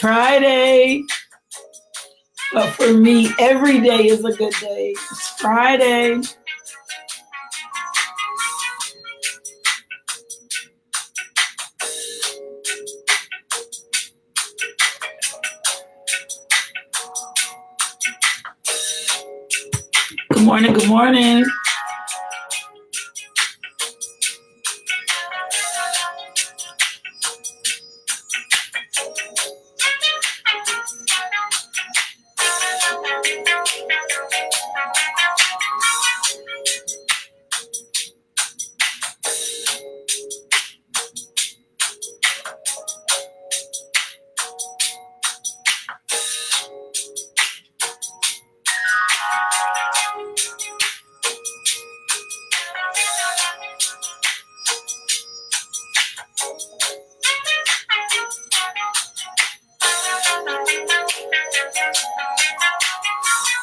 Friday. But for me, every day is a good day. It's Friday. Good morning. Good morning.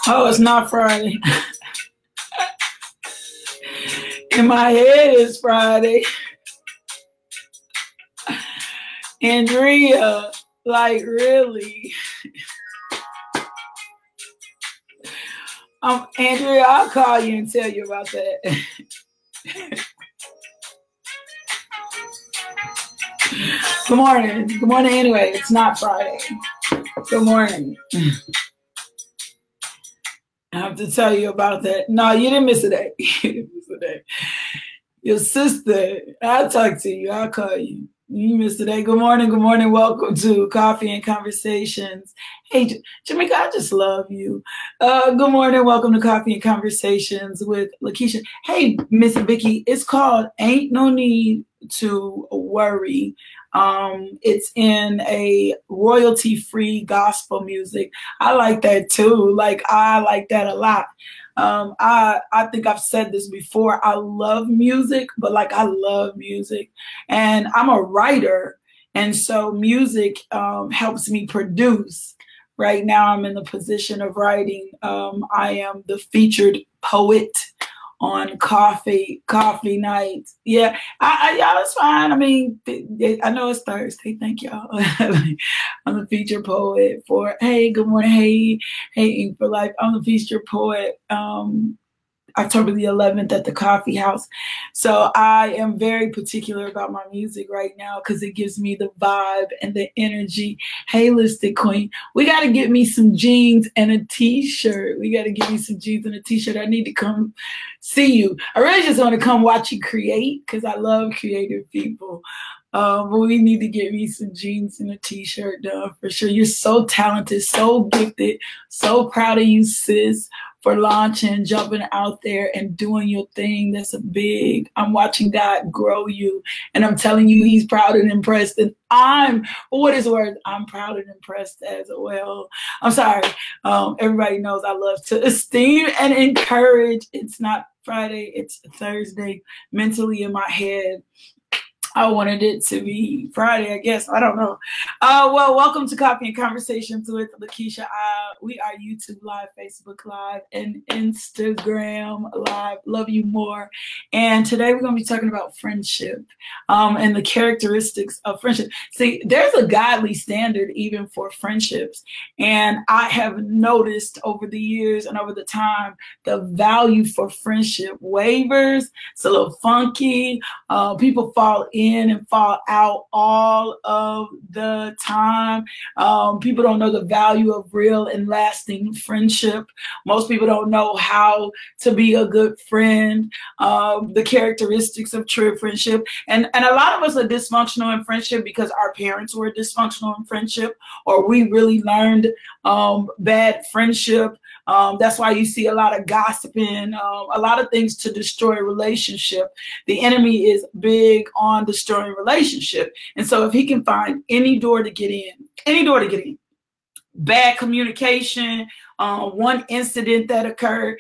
Oh, it's not Friday. In my head, it's Friday. Andrea, like really. Um, Andrea, I'll call you and tell you about that. Good morning. Good morning anyway. It's not Friday. Good morning. I have to tell you about that. No, you didn't miss a day. you didn't miss a day. Your sister, I'll talk to you. I'll call you. You missed a day. Good morning. Good morning. Welcome to Coffee and Conversations. Hey, Jamaica, I just love you. Uh, good morning. Welcome to Coffee and Conversations with Lakeisha. Hey, Miss Vicky, it's called Ain't No Need to Worry. Um, it's in a royalty free gospel music. I like that too. Like, I like that a lot. Um, I I think I've said this before. I love music, but like I love music, and I'm a writer, and so music um, helps me produce. Right now, I'm in the position of writing. Um, I am the featured poet on coffee coffee night. Yeah, I, I y'all it's fine. I mean, I know it's Thursday. Thank y'all. I'm the featured poet for Hey, good morning. Hey, hey, Ink for Life. I'm the featured poet. Um, October the 11th at the coffee house. So I am very particular about my music right now because it gives me the vibe and the energy. Hey, Listed Queen, we got to get me some jeans and a t-shirt. We got to get me some jeans and a t-shirt. I need to come see you. I really just want to come watch you create because I love creative people. Um, but we need to get me some jeans and a t-shirt done for sure. You're so talented, so gifted, so proud of you, sis for launching, jumping out there and doing your thing. That's a big, I'm watching God grow you. And I'm telling you, He's proud and impressed. And I'm, what is worth, I'm proud and impressed as well. I'm sorry. Um, everybody knows I love to esteem and encourage. It's not Friday, it's Thursday. Mentally in my head, I wanted it to be Friday, I guess. I don't know. Uh, well, welcome to Coffee and Conversations with Lakeisha. Uh, we are YouTube Live, Facebook Live, and Instagram Live. Love you more. And today we're going to be talking about friendship um, and the characteristics of friendship. See, there's a godly standard even for friendships. And I have noticed over the years and over the time, the value for friendship wavers. It's a little funky. Uh, people fall in and fall out all of the time. Um, people don't know the value of real and lasting friendship. Most people don't know how to be a good friend, um, the characteristics of true friendship. And, and a lot of us are dysfunctional in friendship because our parents were dysfunctional in friendship, or we really learned um, bad friendship Um, that's why you see a lot of gossiping, um, a lot of things to destroy relationship. The enemy is big on destroying relationship. And so if he can find any door to get in, any door to get in, bad communication, uh, one incident that occurred,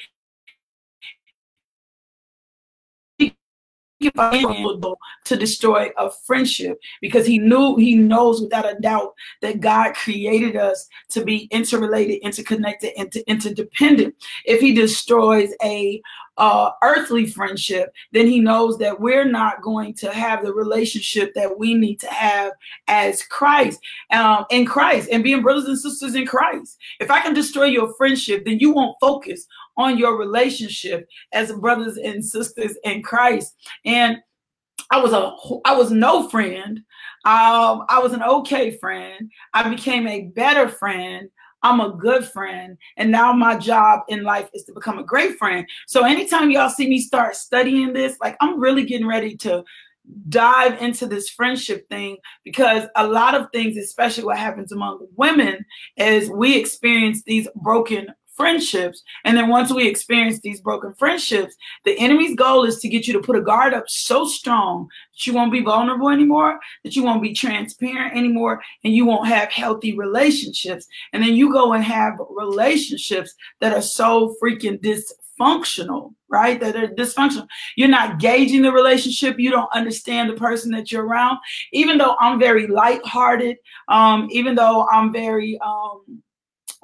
to destroy a friendship because he knew he knows without a doubt that God created us to be interrelated, interconnected, and inter- interdependent. If he destroys a uh, earthly friendship, then he knows that we're not going to have the relationship that we need to have as Christ, um, in Christ, and being brothers and sisters in Christ. If I can destroy your friendship, then you won't focus on your relationship as brothers and sisters in Christ. And I was a I was no friend. Um, I was an okay friend. I became a better friend I'm a good friend. And now my job in life is to become a great friend. So anytime y'all see me start studying this, like I'm really getting ready to dive into this friendship thing because a lot of things, especially what happens among women, is we experience these broken friendships. And then once we experience these broken friendships, the enemy's goal is to get you to put a guard up so strong that you won't be vulnerable anymore, that you won't be transparent anymore, and you won't have healthy relationships. And then you go and have relationships that are so freaking dysfunctional, right? That are dysfunctional. You're not gauging the relationship. You don't understand the person that you're around. Even though I'm very lighthearted, um, even though I'm very um,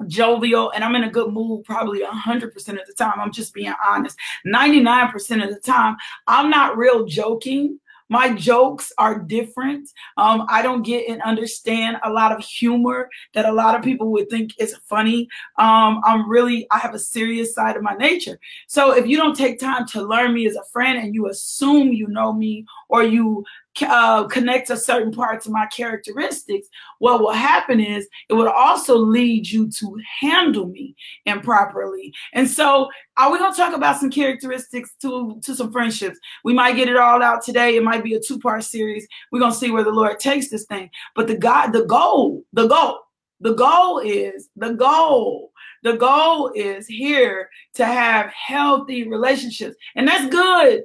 jovial and I'm in a good mood probably 100% of the time. I'm just being honest. 99% of the time, I'm not real joking. My jokes are different. Um, I don't get and understand a lot of humor that a lot of people would think is funny. Um, I'm really, I have a serious side of my nature. So if you don't take time to learn me as a friend and you assume you know me or you uh, connect to certain parts of my characteristics, what will happen is it would also lead you to handle me improperly. And so, are we to talk about some characteristics to, to some friendships? We might get it all out today. It might be a two part series. We're to see where the Lord takes this thing. But the God, the goal, the goal, the goal is the goal. The goal is here to have healthy relationships. And that's good.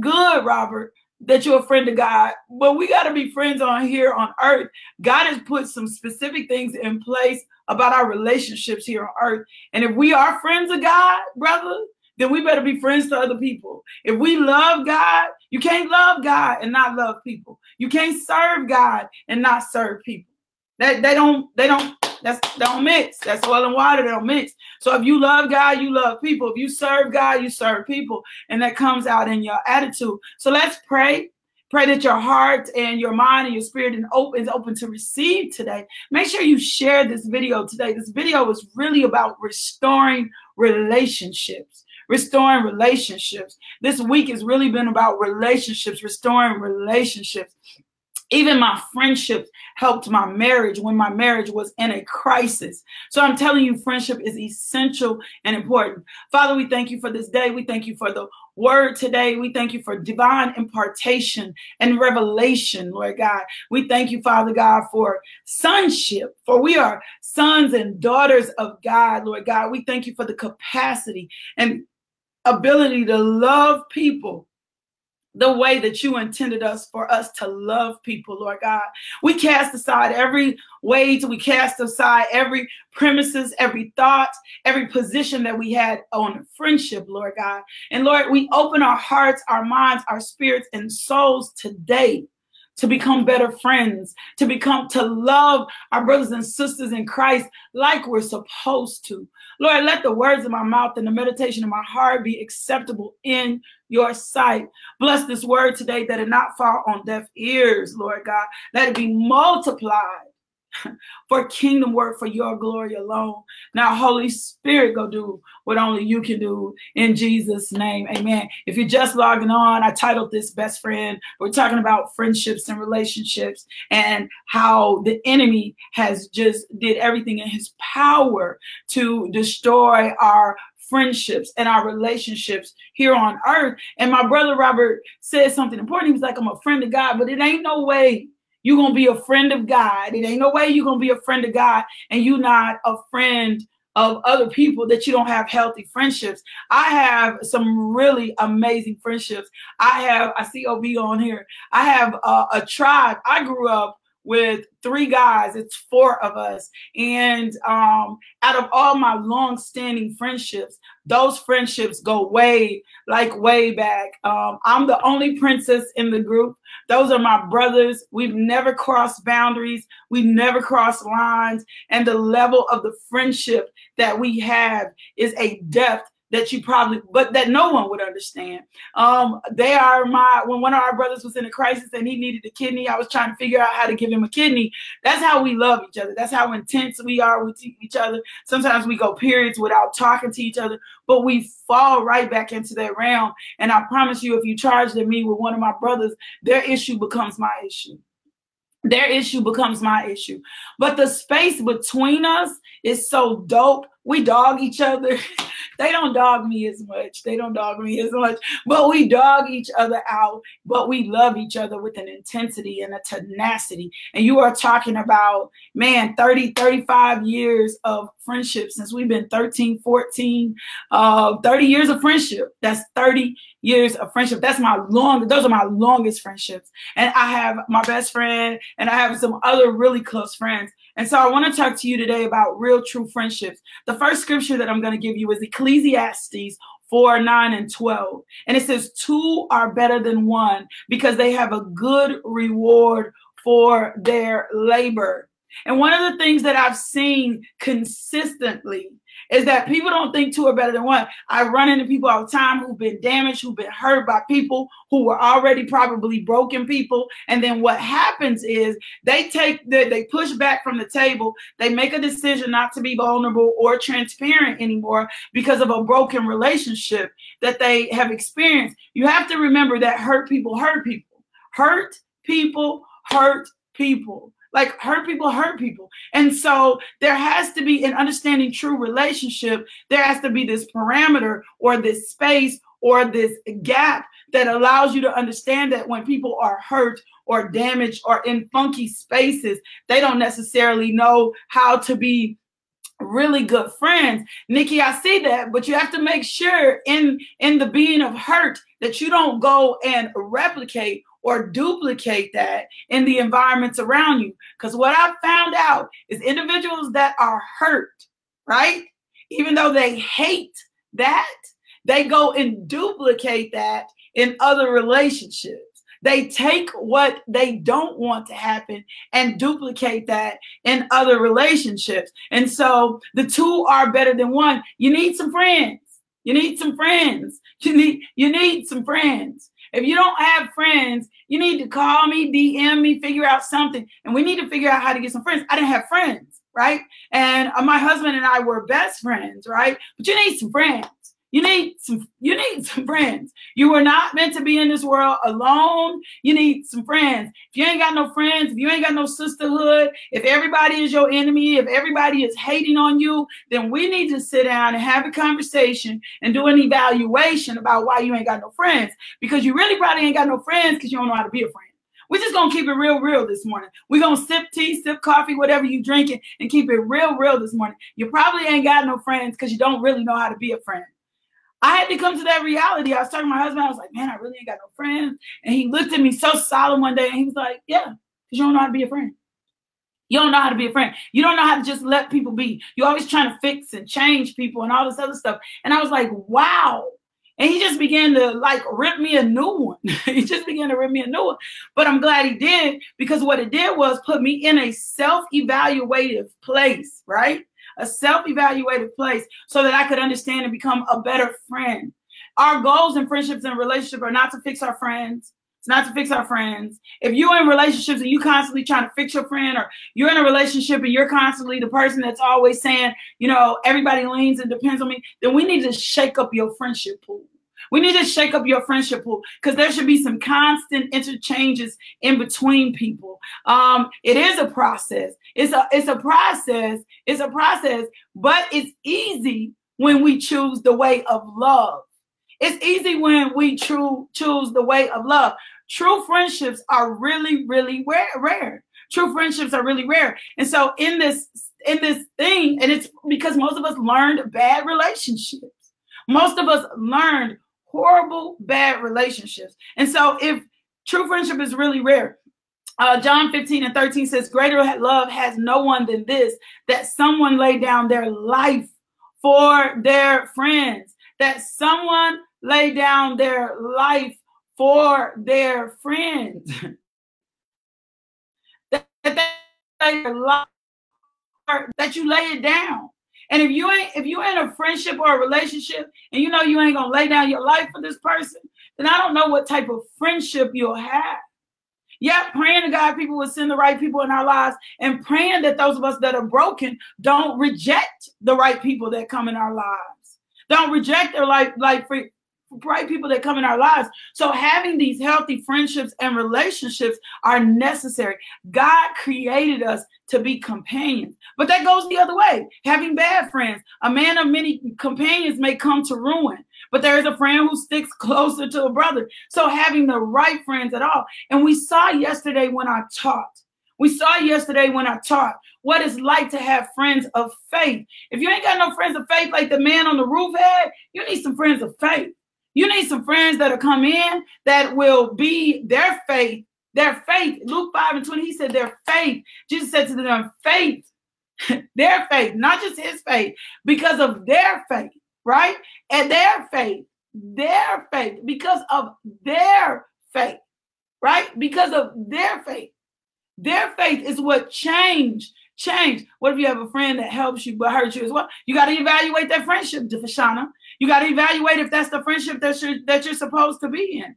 Good, Robert that you're a friend of God, but we got to be friends on here on earth. God has put some specific things in place about our relationships here on earth. And if we are friends of God, brother, then we better be friends to other people. If we love God, you can't love God and not love people. You can't serve God and not serve people. That they don't they don't that's don't mix. That's oil and water. They don't mix. So if you love God, you love people. If you serve God, you serve people, and that comes out in your attitude. So let's pray. Pray that your heart and your mind and your spirit is open, is open to receive today. Make sure you share this video today. This video is really about restoring relationships restoring relationships. This week has really been about relationships, restoring relationships. Even my friendships helped my marriage when my marriage was in a crisis. So I'm telling you, friendship is essential and important. Father, we thank you for this day. We thank you for the word today. We thank you for divine impartation and revelation, Lord God. We thank you, Father God, for sonship, for we are sons and daughters of God, Lord God. We thank you for the capacity and ability to love people the way that you intended us for us to love people, Lord God. We cast aside every way, we cast aside every premises, every thought, every position that we had on friendship, Lord God. And Lord, we open our hearts, our minds, our spirits, and souls today to become better friends, to become, to love our brothers and sisters in Christ like we're supposed to. Lord, let the words of my mouth and the meditation of my heart be acceptable in your sight. Bless this word today that it not fall on deaf ears, Lord God. Let it be multiplied for kingdom work for your glory alone. Now, Holy Spirit, go do what only you can do in Jesus' name. Amen. If you're just logging on, I titled this Best Friend. We're talking about friendships and relationships and how the enemy has just did everything in his power to destroy our friendships and our relationships here on earth. And my brother Robert said something important. He was like, I'm a friend of God, but it ain't no way you're gonna be a friend of God. It ain't no way you're gonna be a friend of God and you're not a friend of other people that you don't have healthy friendships. I have some really amazing friendships. I have, I see OB on here. I have a, a tribe. I grew up with three guys. It's four of us. And um, out of all my long-standing friendships, those friendships go way, like way back. Um, I'm the only princess in the group. Those are my brothers. We've never crossed boundaries. We've never crossed lines. And the level of the friendship that we have is a depth that you probably, but that no one would understand. Um, they are my, when one of our brothers was in a crisis and he needed a kidney, I was trying to figure out how to give him a kidney. That's how we love each other. That's how intense we are with each other. Sometimes we go periods without talking to each other, but we fall right back into that realm. And I promise you, if you charged me with one of my brothers, their issue becomes my issue their issue becomes my issue. But the space between us is so dope. We dog each other. they don't dog me as much. They don't dog me as much, but we dog each other out. But we love each other with an intensity and a tenacity. And you are talking about, man, 30, 35 years of friendship since we've been 13, 14, uh, 30 years of friendship. That's 30 years of friendship. That's my long, those are my longest friendships. And I have my best friend and I have some other really close friends. And so I want to talk to you today about real true friendships. The first scripture that I'm going to give you is Ecclesiastes 4, 9, and 12. And it says, Two are better than one because they have a good reward for their labor. And one of the things that I've seen consistently is that people don't think two are better than one. I run into people all the time who've been damaged, who've been hurt by people who were already probably broken people. And then what happens is they take the, they push back from the table. They make a decision not to be vulnerable or transparent anymore because of a broken relationship that they have experienced. You have to remember that hurt people hurt people. Hurt people hurt people. Like hurt people hurt people. And so there has to be an understanding true relationship. There has to be this parameter or this space or this gap that allows you to understand that when people are hurt or damaged or in funky spaces, they don't necessarily know how to be really good friends. Nikki, I see that, but you have to make sure in in the being of hurt that you don't go and replicate or duplicate that in the environments around you. Because what I found out is individuals that are hurt, right? Even though they hate that, they go and duplicate that in other relationships. They take what they don't want to happen and duplicate that in other relationships. And so the two are better than one. You need some friends. You need some friends. You need you need some friends. If you don't have friends, you need to call me, DM me, figure out something. And we need to figure out how to get some friends. I didn't have friends, right? And uh, my husband and I were best friends, right? But you need some friends. You need some you need some friends. You were not meant to be in this world alone. You need some friends. If you ain't got no friends, if you ain't got no sisterhood, if everybody is your enemy, if everybody is hating on you, then we need to sit down and have a conversation and do an evaluation about why you ain't got no friends. Because you really probably ain't got no friends because you don't know how to be a friend. We're just gonna keep it real, real this morning. We're gonna sip tea, sip coffee, whatever you drinking, and keep it real, real this morning. You probably ain't got no friends because you don't really know how to be a friend. I had to come to that reality. I was talking to my husband. I was like, man, I really ain't got no friends. And he looked at me so solemn one day and he was like, yeah, because you don't know how to be a friend. You don't know how to be a friend. You don't know how to just let people be. You're always trying to fix and change people and all this other stuff. And I was like, wow. And he just began to like rip me a new one. he just began to rip me a new one. But I'm glad he did because what it did was put me in a self evaluative place, right? A self evaluated place so that I could understand and become a better friend. Our goals in friendships and relationships are not to fix our friends. It's not to fix our friends. If you're in relationships and you constantly trying to fix your friend, or you're in a relationship and you're constantly the person that's always saying, you know, everybody leans and depends on me, then we need to shake up your friendship pool. We need to shake up your friendship pool because there should be some constant interchanges in between people. Um, it is a process. It's a it's a process. It's a process, but it's easy when we choose the way of love. It's easy when we true choose the way of love. True friendships are really, really rare. rare. True friendships are really rare. And so in this in this thing, and it's because most of us learned bad relationships. Most of us learned horrible, bad relationships. And so if true friendship is really rare, uh, John 15 and 13 says, Greater love has no one than this, that someone lay down their life for their friends, that someone lay down their life for their friends. that, that, that you lay it down. And if you ain't if you ain't a friendship or a relationship and you know you ain't gonna lay down your life for this person, then I don't know what type of friendship you'll have. Yeah, praying to God, people will send the right people in our lives, and praying that those of us that are broken don't reject the right people that come in our lives. Don't reject their life, like right people that come in our lives. So having these healthy friendships and relationships are necessary. God created us to be companions. But that goes the other way. Having bad friends, a man of many companions may come to ruin, but there is a friend who sticks closer to a brother. So having the right friends at all. And we saw yesterday when I taught. We saw yesterday when I taught what it's like to have friends of faith. If you ain't got no friends of faith like the man on the roof had, you need some friends of faith. You need some friends that'll come in that will be their faith their faith, Luke 5 and 20, he said their faith. Jesus said to them, faith, their faith, not just his faith, because of their faith, right? And their faith, their faith, because of their faith, right? Because of their faith. Their faith is what changed. Change. What if you have a friend that helps you but hurts you as well? You got to evaluate that friendship, Defashana. You got to evaluate if that's the friendship that you're that you're supposed to be in.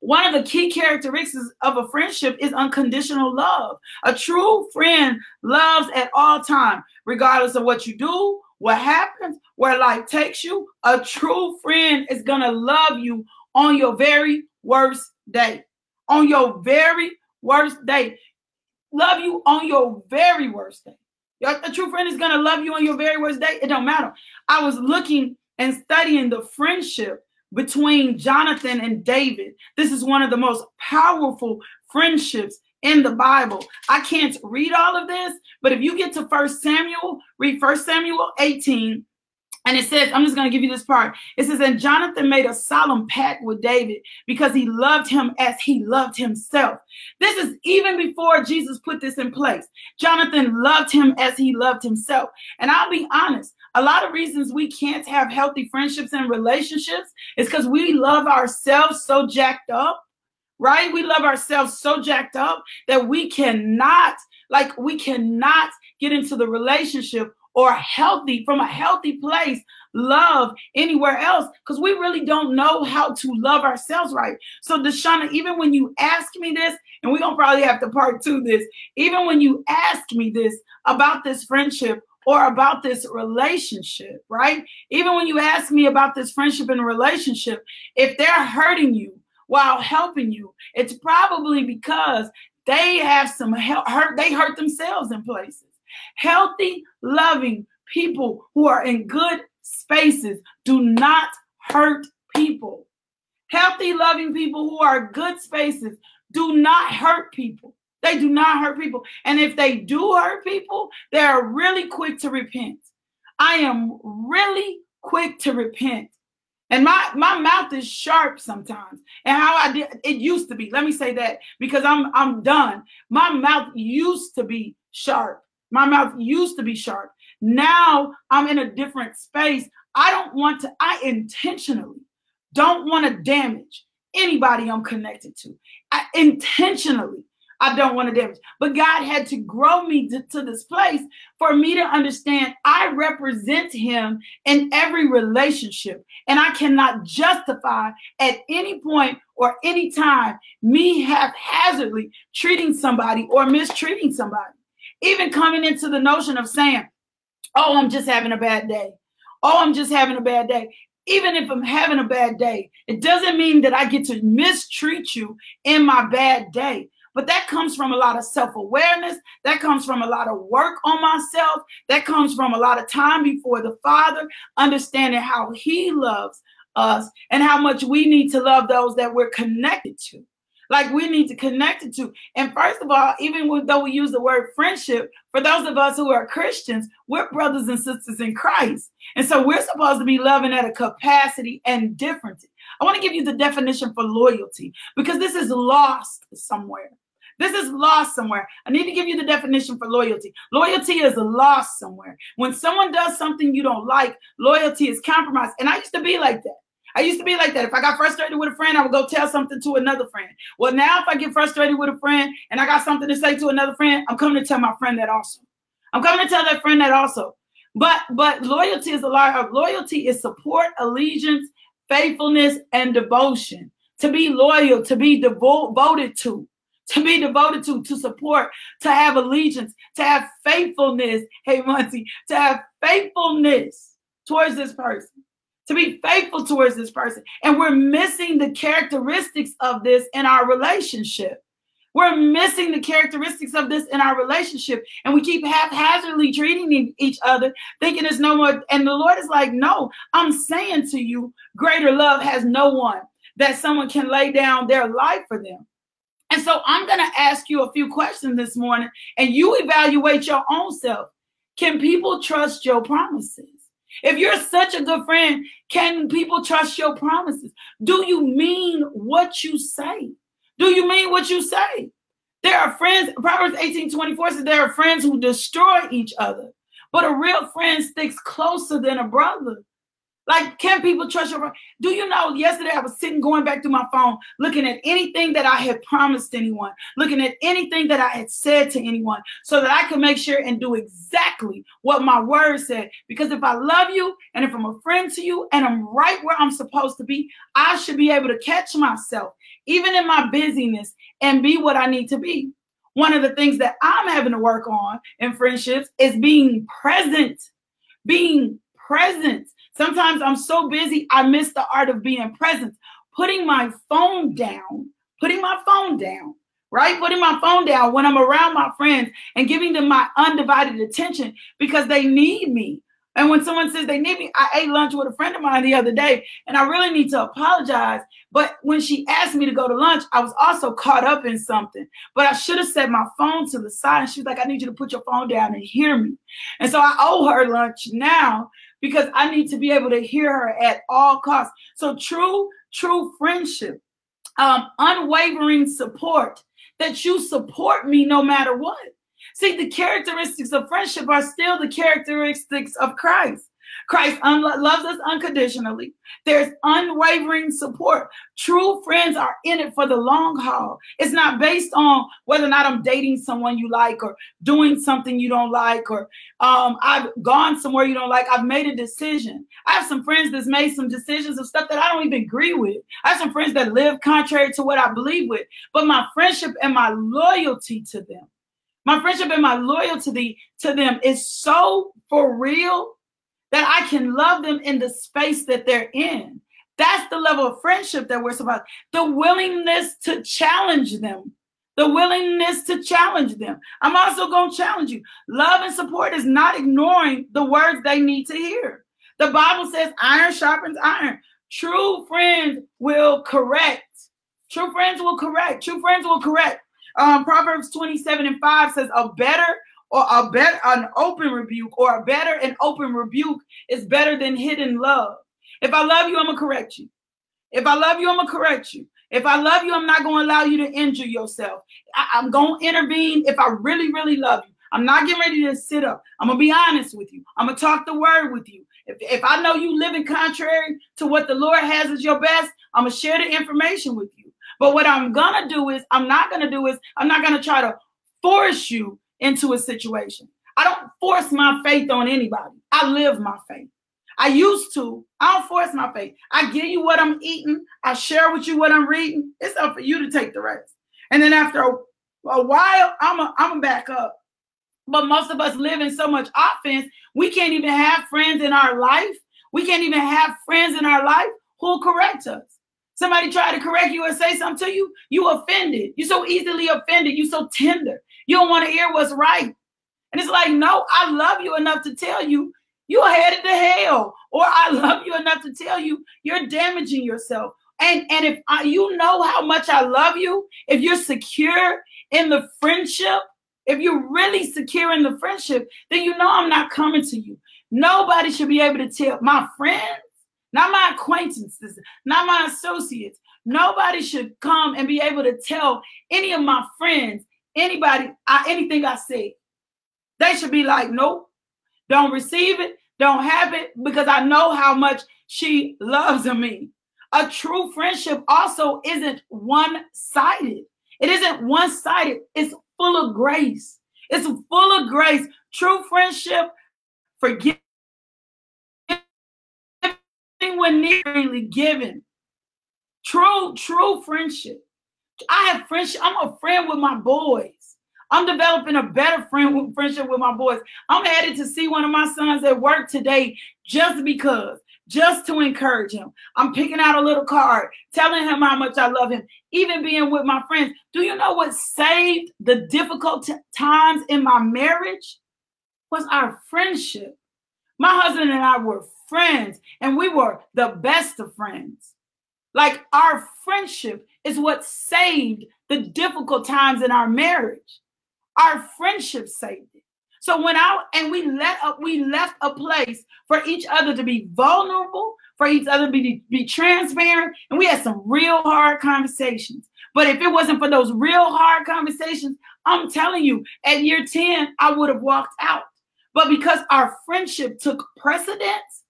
One of the key characteristics of a friendship is unconditional love. A true friend loves at all time, regardless of what you do, what happens, where life takes you. A true friend is going to love you on your very worst day. On your very worst day. Love you on your very worst day. A true friend is going to love you on your very worst day. It don't matter. I was looking and studying the friendship between Jonathan and David. This is one of the most powerful friendships in the Bible. I can't read all of this, but if you get to First Samuel, read First Samuel 18. And it says, I'm just going to give you this part. It says, and Jonathan made a solemn pact with David because he loved him as he loved himself. This is even before Jesus put this in place. Jonathan loved him as he loved himself. And I'll be honest, a lot of reasons we can't have healthy friendships and relationships is because we love ourselves so jacked up, right? We love ourselves so jacked up that we cannot, like, we cannot get into the relationship or healthy from a healthy place love anywhere else because we really don't know how to love ourselves right so deshauna even when you ask me this and we're gonna probably have to part two this even when you ask me this about this friendship or about this relationship, right? Even when you ask me about this friendship and relationship, if they're hurting you while helping you, it's probably because they have some hurt, they hurt themselves in places. Healthy, loving people who are in good spaces do not hurt people. Healthy, loving people who are good spaces do not hurt people. They do not hurt people. And if they do hurt people, they're really quick to repent. I am really quick to repent. And my, my mouth is sharp sometimes. And how I did it used to be. Let me say that because I'm I'm done. My mouth used to be sharp. My mouth used to be sharp. Now I'm in a different space. I don't want to, I intentionally don't want to damage anybody I'm connected to. I intentionally I don't want to damage. But God had to grow me to, to, this place for me to understand I represent Him in every relationship. And I cannot justify at any point or any time me haphazardly treating somebody or mistreating somebody. Even coming into the notion of saying, oh, I'm just having a bad day. Oh, I'm just having a bad day even if I'm having a bad day, it doesn't mean that I get to mistreat you in my bad day. But that comes from a lot of self awareness. That comes from a lot of work on myself. That comes from a lot of time before the Father, understanding how He loves us and how much we need to love those that we're connected to. like we need to connect it to. And first of all, even though we use the word friendship, for those of us who are Christians, we're brothers and sisters in Christ. And so we're supposed to be loving at a capacity and difference. I want to give you the definition for loyalty because this is lost somewhere. This is lost somewhere. I need to give you the definition for loyalty. Loyalty is a lost somewhere. When someone does something you don't like, loyalty is compromised. And I used to be like that. I used to be like that. If I got frustrated with a friend, I would go tell something to another friend. Well, now if I get frustrated with a friend and I got something to say to another friend, I'm coming to tell my friend that also. I'm coming to tell that friend that also. But but loyalty is a lot of loyalty is support, allegiance, faithfulness, and devotion. To be loyal, to be devoted to, to be devoted to, to support, to have allegiance, to have faithfulness. Hey, Muncie, to have faithfulness towards this person to be faithful towards this person. And we're missing the characteristics of this in our relationship. We're missing the characteristics of this in our relationship. And we keep haphazardly treating each other, thinking it's no more. And the Lord is like, no, I'm saying to you, greater love has no one that someone can lay down their life for them. And so I'm going to ask you a few questions this morning, and you evaluate your own self. Can people trust your promises? If you're such a good friend, can people trust your promises? Do you mean what you say? Do you mean what you say? There are friends, Proverbs 18 24 says there are friends who destroy each other, but a real friend sticks closer than a brother. Like, can people trust your? Do you know? Yesterday, I was sitting going back through my phone, looking at anything that I had promised anyone, looking at anything that I had said to anyone, so that I could make sure and do exactly what my word said. Because if I love you, and if I'm a friend to you, and I'm right where I'm supposed to be, I should be able to catch myself, even in my busyness, and be what I need to be. One of the things that I'm having to work on in friendships is being present, being present Sometimes I'm so busy, I miss the art of being present. Putting my phone down, putting my phone down, right? Putting my phone down when I'm around my friends and giving them my undivided attention because they need me. And when someone says they need me, I ate lunch with a friend of mine the other day, and I really need to apologize. But when she asked me to go to lunch, I was also caught up in something. But I should have set my phone to the side. And she was like, I need you to put your phone down and hear me. And so I owe her lunch now because I need to be able to hear her at all costs. So true, true friendship, um, unwavering support, that you support me no matter what. See, the characteristics of friendship are still the characteristics of Christ. Christ un- loves us unconditionally. There's unwavering support. True friends are in it for the long haul. It's not based on whether or not I'm dating someone you like or doing something you don't like or um, I've gone somewhere you don't like. I've made a decision. I have some friends that's made some decisions of stuff that I don't even agree with. I have some friends that live contrary to what I believe with, but my friendship and my loyalty to them my friendship and my loyalty to them is so for real that I can love them in the space that they're in. That's the level of friendship that we're supposed. The willingness to challenge them. The willingness to challenge them. I'm also going to challenge you. Love and support is not ignoring the words they need to hear. The Bible says iron sharpens iron. True friends will correct. True friends will correct. True friends will correct. Um, Proverbs 27 and 5 says, A better or a better an open rebuke or a better and open rebuke is better than hidden love. If I love you, I'm gonna correct you. If I love you, I'm gonna correct you. If I love you, I'm not gonna allow you to injure yourself. I, am gonna intervene if I really, really love you. I'm not getting ready to sit up. I'm gonna be honest with you. I'm gonna talk the word with you. If, if I know you living contrary to what the Lord has as your best, I'm gonna share the information with you. But what I'm gonna do is, I'm not gonna do is, I'm not gonna try to force you into a situation. I don't force my faith on anybody. I live my faith. I used to. I don't force my faith. I give you what I'm eating. I share with you what I'm reading. It's up for you to take the rest. And then after a, a while, I'm a, I'm a back up. But most of us live in so much offense, we can't even have friends in our life. We can't even have friends in our life who'll correct us. Somebody try to correct you or say something to you, you offended. You're so easily offended. You're so tender. You don't want to hear what's right. And it's like, no, I love you enough to tell you you're headed to hell. Or I love you enough to tell you you're damaging yourself. And and if I, you know how much I love you, if you're secure in the friendship, if you're really secure in the friendship, then you know I'm not coming to you. Nobody should be able to tell my friends, not my acquaintances, not my associates. Nobody should come and be able to tell any of my friends, anybody, I, anything I say. They should be like, nope, don't receive it, don't have it, because I know how much she loves me. A true friendship also isn't one sided. It isn't one sided, it's full of grace. It's full of grace. True friendship, forgiving when nearly given. True, true friendship. I have friendship. I'm a friend with my boys. I'm developing a better friend friendship with my boys. I'm headed to see one of my sons at work today just because just to encourage him. I'm picking out a little card, telling him how much I love him, even being with my friends. Do you know what saved the difficult t- times in my marriage? Was our friendship. My husband and I were friends, and we were the best of friends. Like our friendship is what saved the difficult times in our marriage. Our friendship saved it. So when I and we let up, we left a place for each other to be vulnerable, for each other to be, be transparent, and we had some real hard conversations. But if it wasn't for those real hard conversations, I'm telling you, at year 10, I would have walked out. But because our friendship took precedence,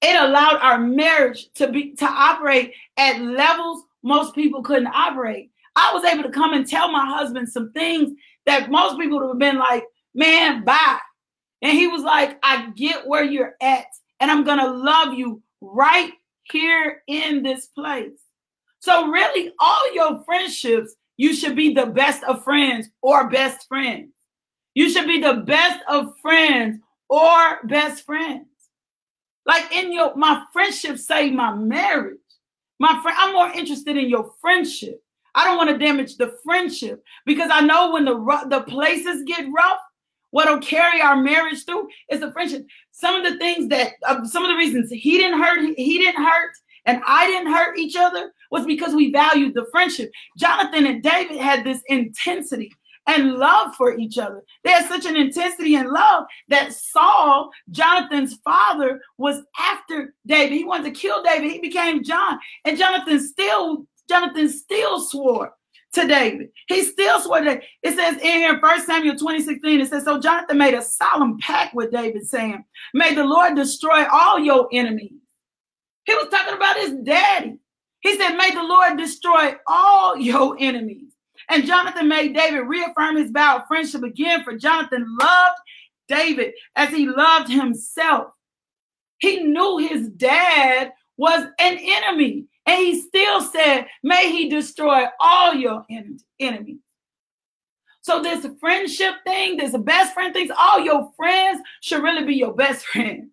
it allowed our marriage to be to operate at levels most people couldn't operate. I was able to come and tell my husband some things that most people would have been like, man, bye. And he was like, I get where you're at, and I'm going to love you right here in this place. So, really, all your friendships, you should be the best of friends or best friends. You should be the best of friends or best friends. Like in your my friendship saved my marriage. My friend, I'm more interested in your friendship. I don't want to damage the friendship because I know when the the places get rough, what'll carry our marriage through is the friendship. Some of the things that, uh, some of the reasons he didn't hurt, he didn't hurt, and I didn't hurt each other was because we valued the friendship. Jonathan and David had this intensity and love for each other. They had such an intensity and love that Saul, Jonathan's father, was after David. He wanted to kill David. He became John, and Jonathan still, Jonathan still swore to David. He still swore to It says in here, 1 Samuel 2016, it says, So Jonathan made a solemn pact with David, saying, May the Lord destroy all your enemies. He was talking about his daddy. He said, May the Lord destroy all your enemies. And Jonathan made David reaffirm his vow of friendship again, for Jonathan loved David as he loved himself. He knew his dad was an enemy. And he still said, May he destroy all your enemies. So this friendship thing, this best friend things, all your friends should really be your best friends.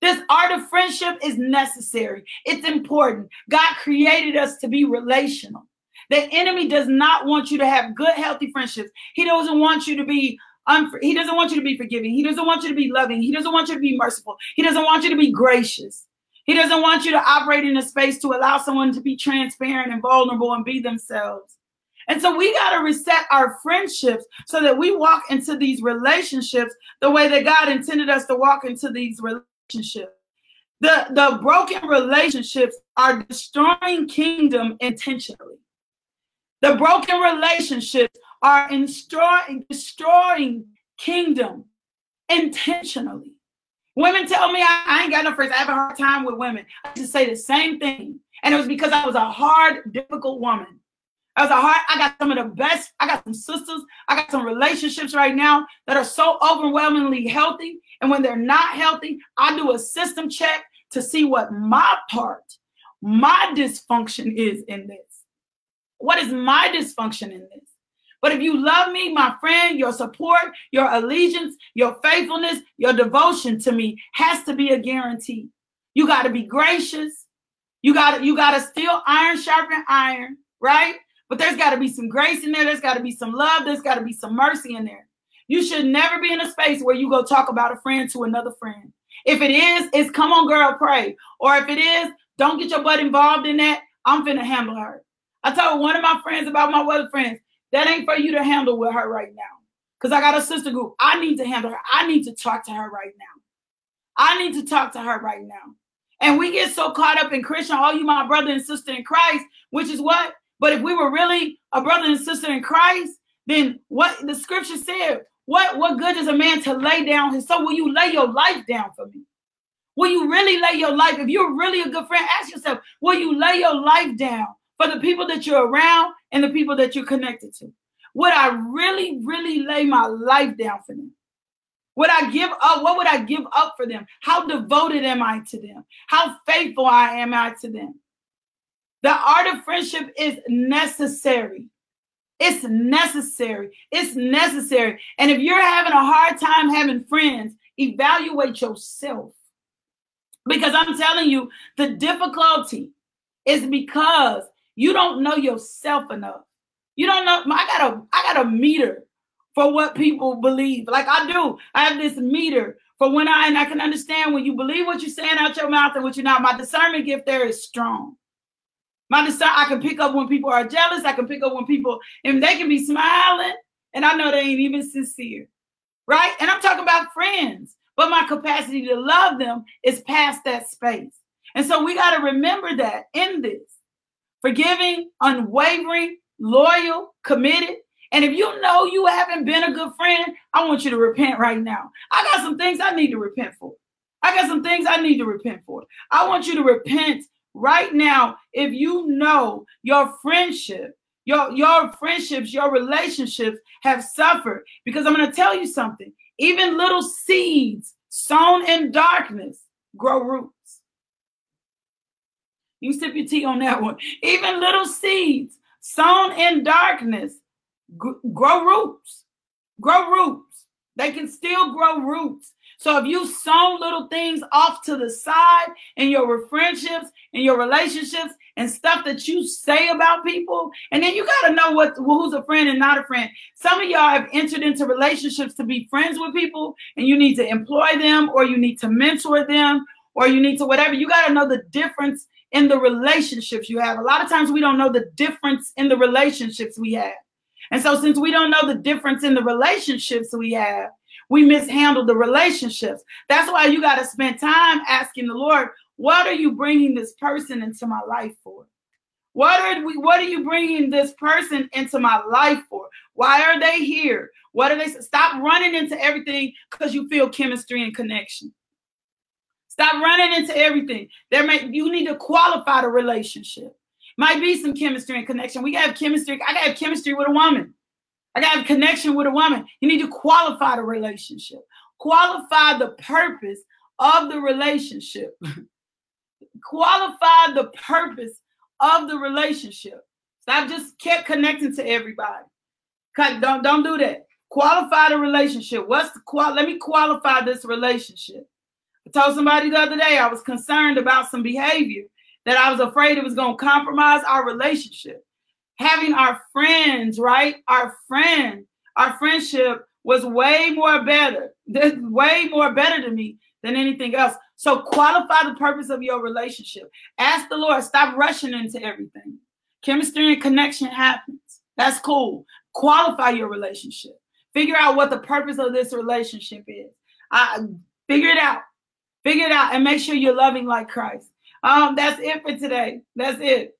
This art of friendship is necessary. It's important. God created us to be relational. The enemy does not want you to have good, healthy friendships. He doesn't want you to be unfor- he doesn't want you to be forgiving. He doesn't want you to be loving. He doesn't want you to be merciful. He doesn't want you to be gracious. He doesn't want you to operate in a space to allow someone to be transparent and vulnerable and be themselves. And so we got to reset our friendships so that we walk into these relationships the way that God intended us to walk into these relationships. The, the broken relationships are destroying kingdom intentionally. The broken relationships are destroying, destroying kingdom intentionally. Women tell me I, I, ain't got no friends. I have a hard time with women. I just say the same thing. And it was because I was a hard, difficult woman. I was a hard, I got some of the best, I got some sisters, I got some relationships right now that are so overwhelmingly healthy. And when they're not healthy, I do a system check to see what my part, my dysfunction is in this. What is my dysfunction in this? But if you love me, my friend, your support, your allegiance, your faithfulness, your devotion to me has to be a guarantee. You got to be gracious. You got to you got to still iron sharpen iron, right? But there's got to be some grace in there. There's got to be some love. There's got to be some mercy in there. You should never be in a space where you go talk about a friend to another friend. If it is, it's come on, girl, pray. Or if it is, Don't get your butt involved in that. I'm finna handle her. I told one of my friends about my other friends, that ain't for you to handle with her right now. Because I got a sister group. I need to handle her. I need to talk to her right now. I need to talk to her right now. And we get so caught up in Christian, all you my brother and sister in Christ, which is what? But if we were really a brother and sister in Christ, then what the scripture said, what, what good is a man to lay down his soul? Will you lay your life down for me? Will you really lay your life? If you're really a good friend, ask yourself, will you lay your life down for the people that you're around and the people that you're connected to? Would I really, really lay my life down for them? Would I give up? What would I give up for them? How devoted am I to them? How faithful I am I to them? The art of friendship is necessary. It's necessary. It's necessary. And if you're having a hard time having friends, evaluate yourself. Because I'm telling you, the difficulty is because you don't know yourself enough. You don't know. I got a I got a meter for what people believe. Like I do. I have this meter for when I and I can understand when you believe what you're saying out your mouth and what you're not. My discernment gift there is strong. My discern, I can pick up when people are jealous. I can pick up when people and they can be smiling, and I know they ain't even sincere, right? And I'm talking about friends, but my capacity to love them is past that space. And so we got to remember that in this forgiving, unwavering, loyal, committed. And if you know you haven't been a good friend, I want you to repent right now. I got some things I need to repent for. I got some things I need to repent for. I want you to repent right now if you know your friendship your your friendships your relationships have suffered because i'm going to tell you something even little seeds sown in darkness grow roots you sip your tea on that one even little seeds sown in darkness grow roots grow roots they can still grow roots so if you sown little things off to the side in your friendships and your relationships and stuff that you say about people, and then you got to know what who's a friend and not a friend. Some of y'all have entered into relationships to be friends with people, and you need to employ them, or you need to mentor them, or you need to whatever. You got to know the difference in the relationships you have. A lot of times we don't know the difference in the relationships we have. And so, since we don't know the difference in the relationships we have, we mishandle the relationships. That's why you got to spend time asking the Lord, what are you bringing this person into my life for? What are we what are you bringing this person into my life for? Why are they here? What are they stop running into everything because you feel chemistry and connection. Stop running into everything. There may you need to qualify the relationship. Might be some chemistry and connection. We have chemistry. I got chemistry with a woman. I got a connection with a woman. You need to qualify the relationship, qualify the purpose of the relationship, qualify the purpose of the relationship. Stop just kept connecting to everybody. Don't don't do that. Qualify the relationship. What's the qual? Let me qualify this relationship. I told somebody the other day I was concerned about some behavior that I was afraid it was going to compromise our relationship having our friends, right? Our friend, our friendship was way more better, way more better to me than anything else. So qualify the purpose of your relationship. Ask the Lord, stop rushing into everything. Chemistry and connection happens. That's cool. Qualify your relationship. Figure out what the purpose of this relationship is. I figure it out. Figure it out and make sure you're loving like Christ. Um, that's it for today. That's it.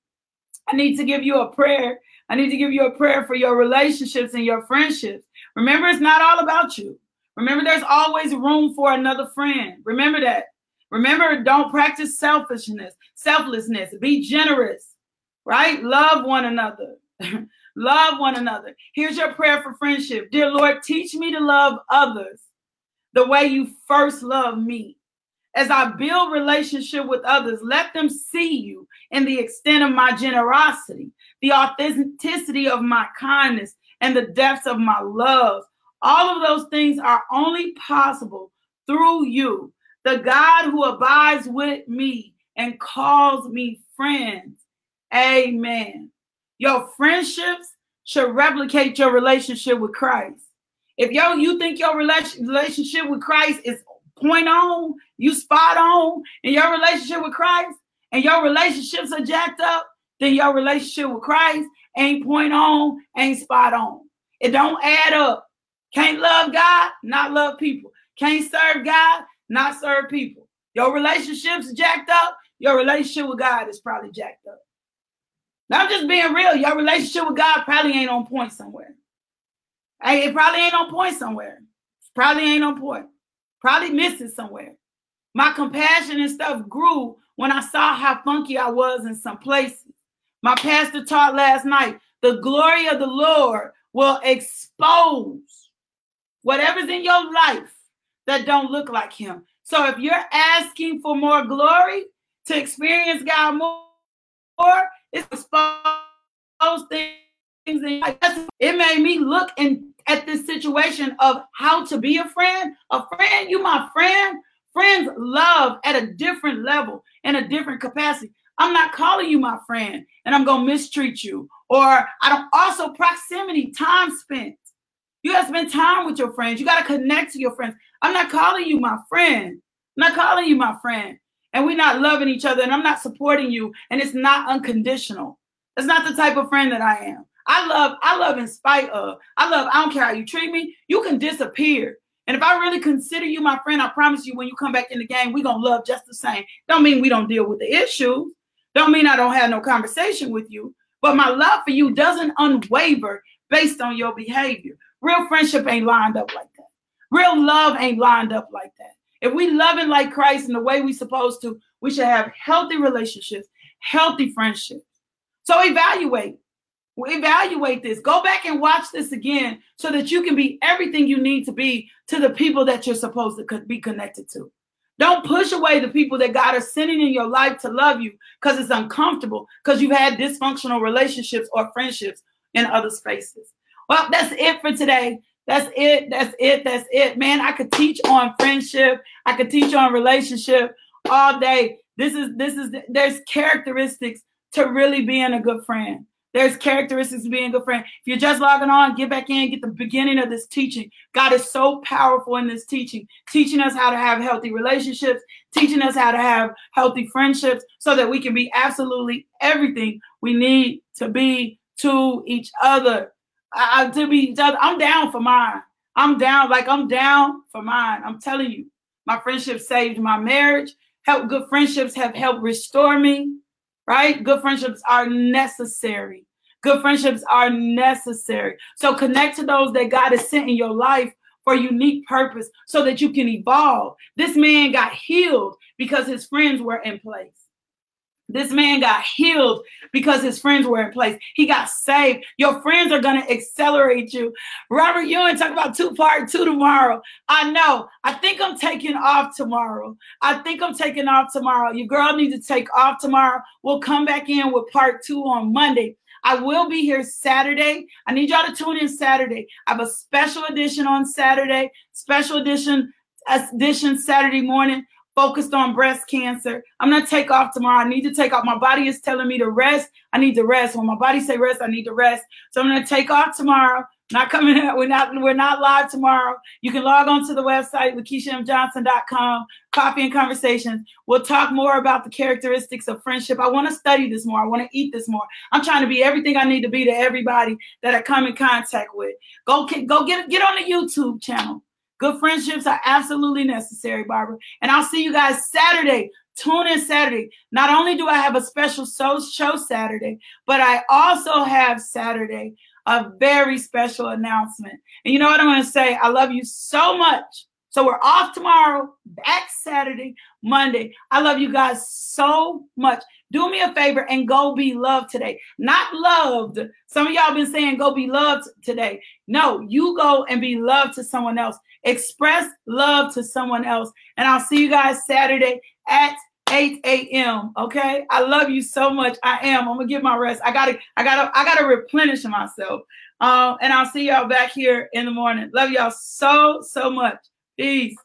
I need to give you a prayer. I need to give you a prayer for your relationships and your friendships. Remember, it's not all about you. Remember, there's always room for another friend. Remember that. Remember, don't practice selfishness, selflessness. Be generous, right? Love one another. love one another. Here's your prayer for friendship. Dear Lord, teach me to love others the way you first loved me. As I build relationship with others, let them see you in the extent of my generosity, the authenticity of my kindness, and the depths of my love. All of those things are only possible through you, the God who abides with me and calls me friends. Amen. Your friendships should replicate your relationship with Christ. If yo you think your relationship with Christ is point on, you spot on in your relationship with Christ, and your relationships are jacked up, then your relationship with Christ ain't point on, ain't spot on. It don't add up. Can't love God, not love people. Can't serve God, not serve people. Your relationships jacked up, your relationship with God is probably jacked up. Now I'm just being real. Your relationship with God probably ain't on point somewhere. Hey, it probably ain't on point somewhere. Probably ain't on point. Probably missing somewhere. My compassion and stuff grew when I saw how funky I was in some places. My pastor taught last night the glory of the Lord will expose whatever's in your life that don't look like him. So if you're asking for more glory to experience God more, it's expose things. It made me look in, at this situation of how to be a friend. A friend, you my friend. Friends love at a different level in a different capacity. I'm not calling you my friend and I'm to mistreat you. Or I don't also proximity, time spent. You got to spend time with your friends. You got to connect to your friends. I'm not calling you my friend. I'm not calling you my friend. And we're not loving each other and I'm not supporting you. And it's not unconditional. That's not the type of friend that I am. I love, I love in spite of. I love, I don't care how you treat me. You can disappear. And if I really consider you my friend, I promise you when you come back in the game, we're gonna love just the same. Don't mean we don't deal with the issues. Don't mean I don't have no conversation with you. But my love for you doesn't unwaver based on your behavior. Real friendship ain't lined up like that. Real love ain't lined up like that. If we loving like Christ in the way we supposed to, we should have healthy relationships, healthy friendships. So evaluate. Evaluate this. Go back and watch this again so that you can be everything you need to be to the people that you're supposed to be connected to. Don't push away the people that God is sending in your life to love you because it's uncomfortable because you've had dysfunctional relationships or friendships in other spaces. Well, that's it for today. That's it. That's it. That's it. Man, I could teach on friendship. I could teach on relationship all day. This is this is there's characteristics to really being a good friend. There's characteristics of being a good friend. If you're just logging on, get back in, get the beginning of this teaching. God is so powerful in this teaching, teaching us how to have healthy relationships, teaching us how to have healthy friendships so that we can be absolutely everything we need to be to each other. I, to be each other. I'm down for mine. I'm down, like I'm down for mine. I'm telling you, my friendship saved my marriage. Help good friendships have helped restore me right? Good friendships are necessary. Good friendships are necessary. So connect to those that God has sent in your life for unique purpose so that you can evolve. This man got healed because his friends were in place. This man got healed because his friends were in place. He got saved. Your friends are going to accelerate you. Robert Ewing talk about two part two tomorrow. I know. I think I'm taking off tomorrow. I think I'm taking off tomorrow. Your girl needs to take off tomorrow. We'll come back in with part two on Monday. I will be here Saturday. I need y'all to tune in Saturday. I have a special edition on Saturday, special edition edition Saturday morning focused on breast cancer. I'm gonna take off tomorrow. I need to take off. My body is telling me to rest. I need to rest. When my body say rest, I need to rest. So I'm gonna take off tomorrow. Not coming out. We're not. We're not live tomorrow. You can log on to the website with KeishaMJohnson.com. Coffee and conversations. We'll talk more about the characteristics of friendship. I want to study this more. I want to eat this more. I'm trying to be everything I need to be to everybody that I come in contact with. Go go get get on the YouTube channel. Good friendships are absolutely necessary, Barbara. And I'll see you guys Saturday. Tune in Saturday. Not only do I have a special show Saturday, but I also have Saturday a very special announcement. And you know what I'm going to say? I love you so much. So we're off tomorrow, back Saturday, Monday. I love you guys so much. Do me a favor and go be loved today. Not loved. Some of y'all been saying go be loved today. No, you go and be loved to someone else. Express love to someone else. And I'll see you guys Saturday at 8 a.m. Okay. I love you so much. I am. I'm gonna get my rest. I gotta, I gotta, I gotta replenish myself. Um, and I'll see y'all back here in the morning. Love y'all so, so much. Peace.